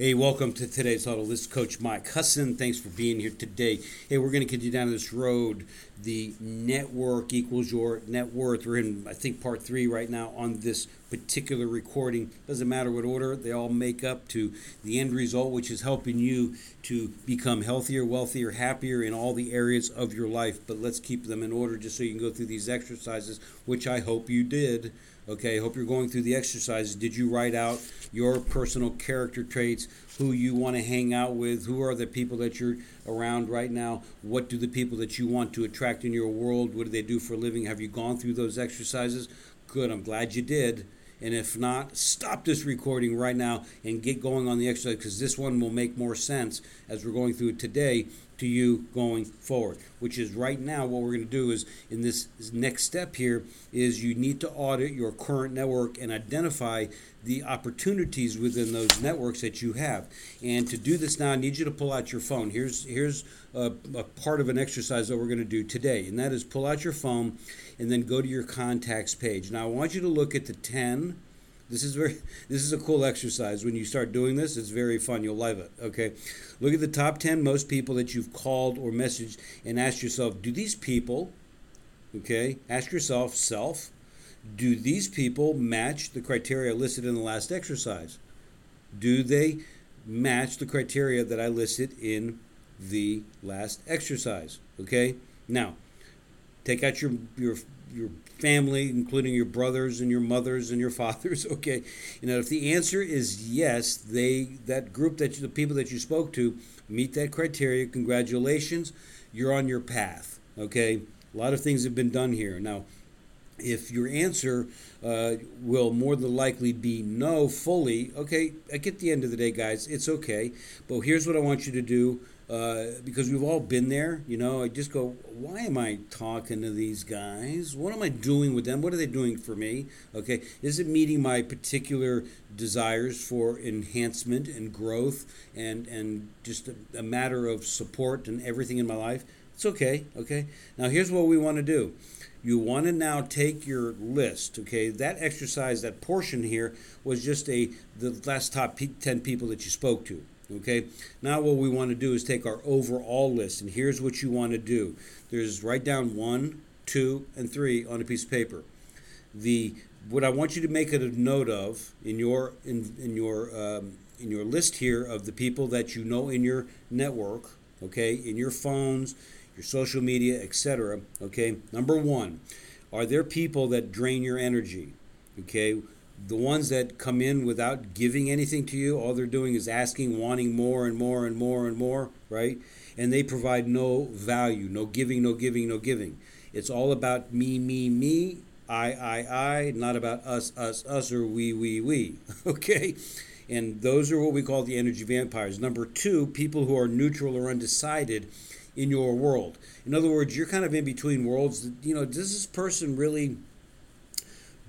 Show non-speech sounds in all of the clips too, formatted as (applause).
Hey, welcome to today's. This is Coach Mike Husson. Thanks for being here today. Hey, we're going to continue down this road. The network equals your net worth. We're in, I think, part three right now on this particular recording. Doesn't matter what order, they all make up to the end result, which is helping you to become healthier, wealthier, happier in all the areas of your life. But let's keep them in order just so you can go through these exercises, which I hope you did. Okay, hope you're going through the exercises. Did you write out your personal character traits, who you want to hang out with, who are the people that you're around right now, what do the people that you want to attract in your world, what do they do for a living? Have you gone through those exercises? Good, I'm glad you did. And if not, stop this recording right now and get going on the exercise because this one will make more sense as we're going through it today to you going forward. Which is right now what we're going to do is in this next step here is you need to audit your current network and identify the opportunities within those networks that you have. And to do this now, I need you to pull out your phone. Here's here's a, a part of an exercise that we're going to do today, and that is pull out your phone and then go to your contacts page. Now I want you to look at the 10 this is very (laughs) this is a cool exercise. When you start doing this, it's very fun. You'll love it. Okay. Look at the top 10 most people that you've called or messaged and ask yourself, do these people, okay, ask yourself, self, do these people match the criteria listed in the last exercise? Do they match the criteria that I listed in the last exercise? Okay? Now, take out your your your family, including your brothers and your mothers and your (laughs) fathers. Okay, you know if the answer is yes, they that group that you, the people that you spoke to meet that criteria. Congratulations, you're on your path. Okay, a lot of things have been done here. Now, if your answer uh, will more than likely be no fully, okay, I get the end of the day, guys, it's okay. But here's what I want you to do uh, because we've all been there. You know, I just go, why am I talking to these guys? What am I doing with them? What are they doing for me? Okay, is it meeting my particular desires for enhancement and growth and and just a, a matter of support and everything in my life? It's okay. Okay. Now here's what we want to do. You want to now take your list. Okay, that exercise, that portion here was just a the last top 10 people that you spoke to. Okay, now what we want to do is take our overall list, and here's what you want to do. There's write down one, two, and three on a piece of paper. The what I want you to make a note of in your in in your um, in your list here of the people that you know in your network, okay, in your phones, your social media, etc. Okay, number one, are there people that drain your energy? Okay, the ones that come in without giving anything to you, all they're doing is asking, wanting more and more and more and more, right? And they provide no value, no giving, no giving, no giving. It's all about me, me, me, I, I, I, not about us, us, us, or we, we, we. (laughs) Okay? And those are what we call the energy vampires. Number two, people who are neutral or undecided in your world. In other words, you're kind of in between worlds. You know, does this person really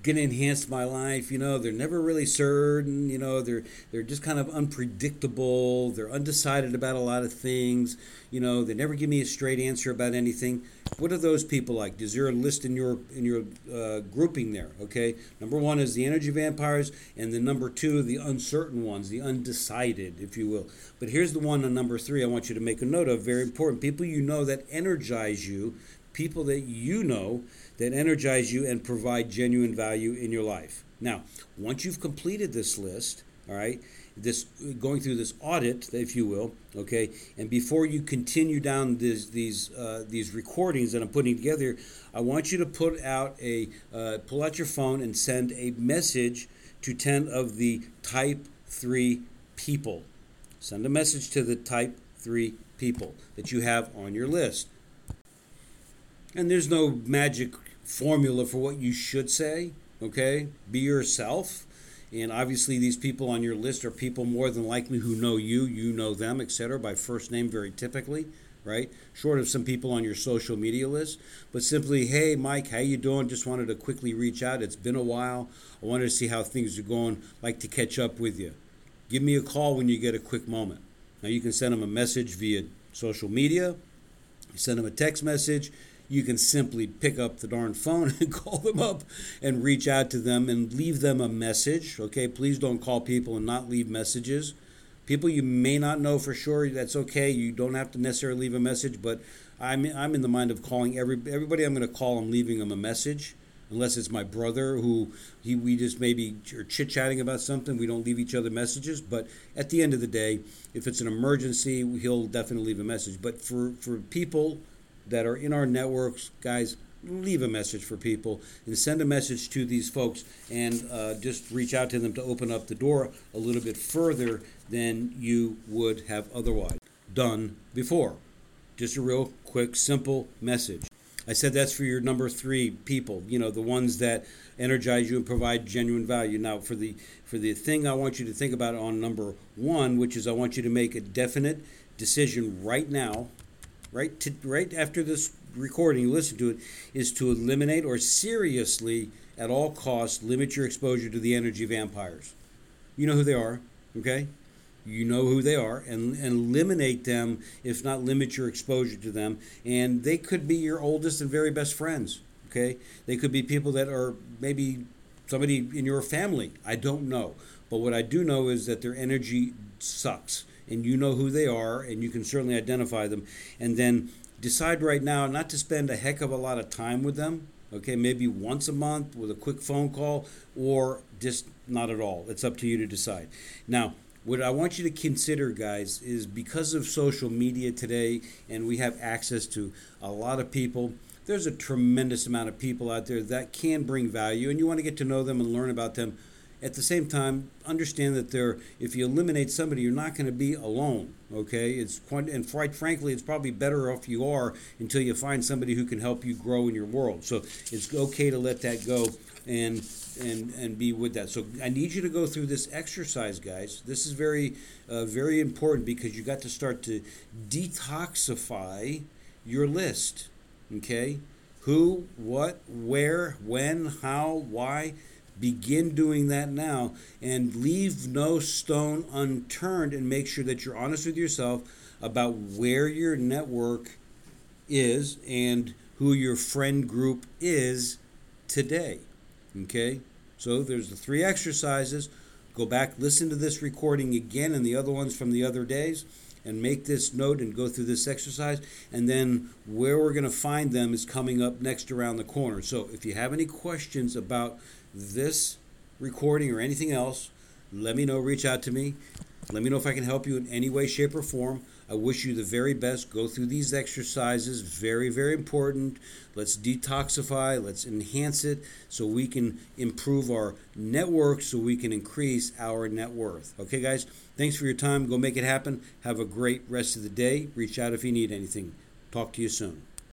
to enhance my life. You know, they're never really certain. You know, they're they're just kind of unpredictable. They're undecided about a lot of things. You know, they never give me a straight answer about anything. What are those people like? Is there a list in your in your uh, grouping there? Okay, number one is the energy vampires, and the number two the uncertain ones, the undecided, if you will. But here's the one on number three. I want you to make a note of. Very important. People you know that energize you. People that you know that energize you and provide genuine value in your life. Now, once you've completed this list, all right, this going through this audit, if you will, okay, and before you continue down this, these uh, these recordings that I'm putting together, I want you to put out a uh, pull out your phone and send a message to ten of the type three people. Send a message to the type three people that you have on your list. And there's no magic formula for what you should say. Okay, be yourself. And obviously, these people on your list are people more than likely who know you, you know them, etc., by first name, very typically, right? Short of some people on your social media list, but simply, hey, Mike, how you doing? Just wanted to quickly reach out. It's been a while. I wanted to see how things are going. Like to catch up with you. Give me a call when you get a quick moment. Now you can send them a message via social media. Send them a text message you can simply pick up the darn phone (laughs) and call them up and reach out to them and leave them a message. Okay, please don't call people and not leave messages. People you may not know for sure, that's okay. You don't have to necessarily leave a message, but I'm, I'm in the mind of calling every everybody I'm going to call, I'm leaving them a message unless it's my brother who he we just maybe are chit chatting about something. We don't leave each other messages, but at the end of the day, if it's an emergency, he'll definitely leave a message. But for for people that are in our networks, guys, leave a message for people and send a message to these folks and uh, just reach out to them to open up the door a little bit further than you would have otherwise done before. Just a real quick, simple message. I said that's for your number three people, you know, the ones that energize you and provide genuine value. Now, for the for the thing I want you to think about on number one, which is I want you to make a definite decision right now, right to, right after this recording, you listen to it, is to eliminate or seriously, at all costs, limit your exposure to the energy vampires. You know who they are, okay? you know who they are and, and eliminate them if not limit your exposure to them. And they could be your oldest and very best friends okay? They could be people that are maybe somebody in your family. I don't know. But what i do know is that their energy sucks and you know who they are and you can certainly identify them. And then decide right now not to spend a heck of a lot of time with them okay? Maybe once a month with a quick phone call or just not at all. It's up to you to decide. Now what I want you to consider, guys, is because of social media today and we have access to a lot of people, there's a tremendous amount of people out there that can bring value, and you want to get to know them and learn about them. At the same time, understand that they're, if you eliminate somebody, you're not going to be alone. Okay, it's quite, and quite frankly, it's probably better off you are until you find somebody who can help you grow in your world. So it's okay to let that go and and and be with that. So I need you to go through this exercise, guys. This is very uh, very important because you got to start to detoxify your list. Okay, who, what, where, when, how, why. Begin doing that now and leave no stone unturned and make sure that you're honest with yourself about where your network is and who your friend group is today. Okay? So there's the three exercises. Go back, listen to this recording again and the other ones from the other days, and make this note and go through this exercise. And then where we're going to find them is coming up next around the corner. So if you have any questions about this recording or anything else, let me know. Reach out to me. Let me know if I can help you in any way, shape, or form. I wish you the very best. Go through these exercises. Very, very important. Let's detoxify. Let's enhance it so we can improve our network so we can increase our net worth. Okay, guys? Thanks for your time. Go make it happen. Have a great rest of the day. Reach out if you need anything. Talk to you soon.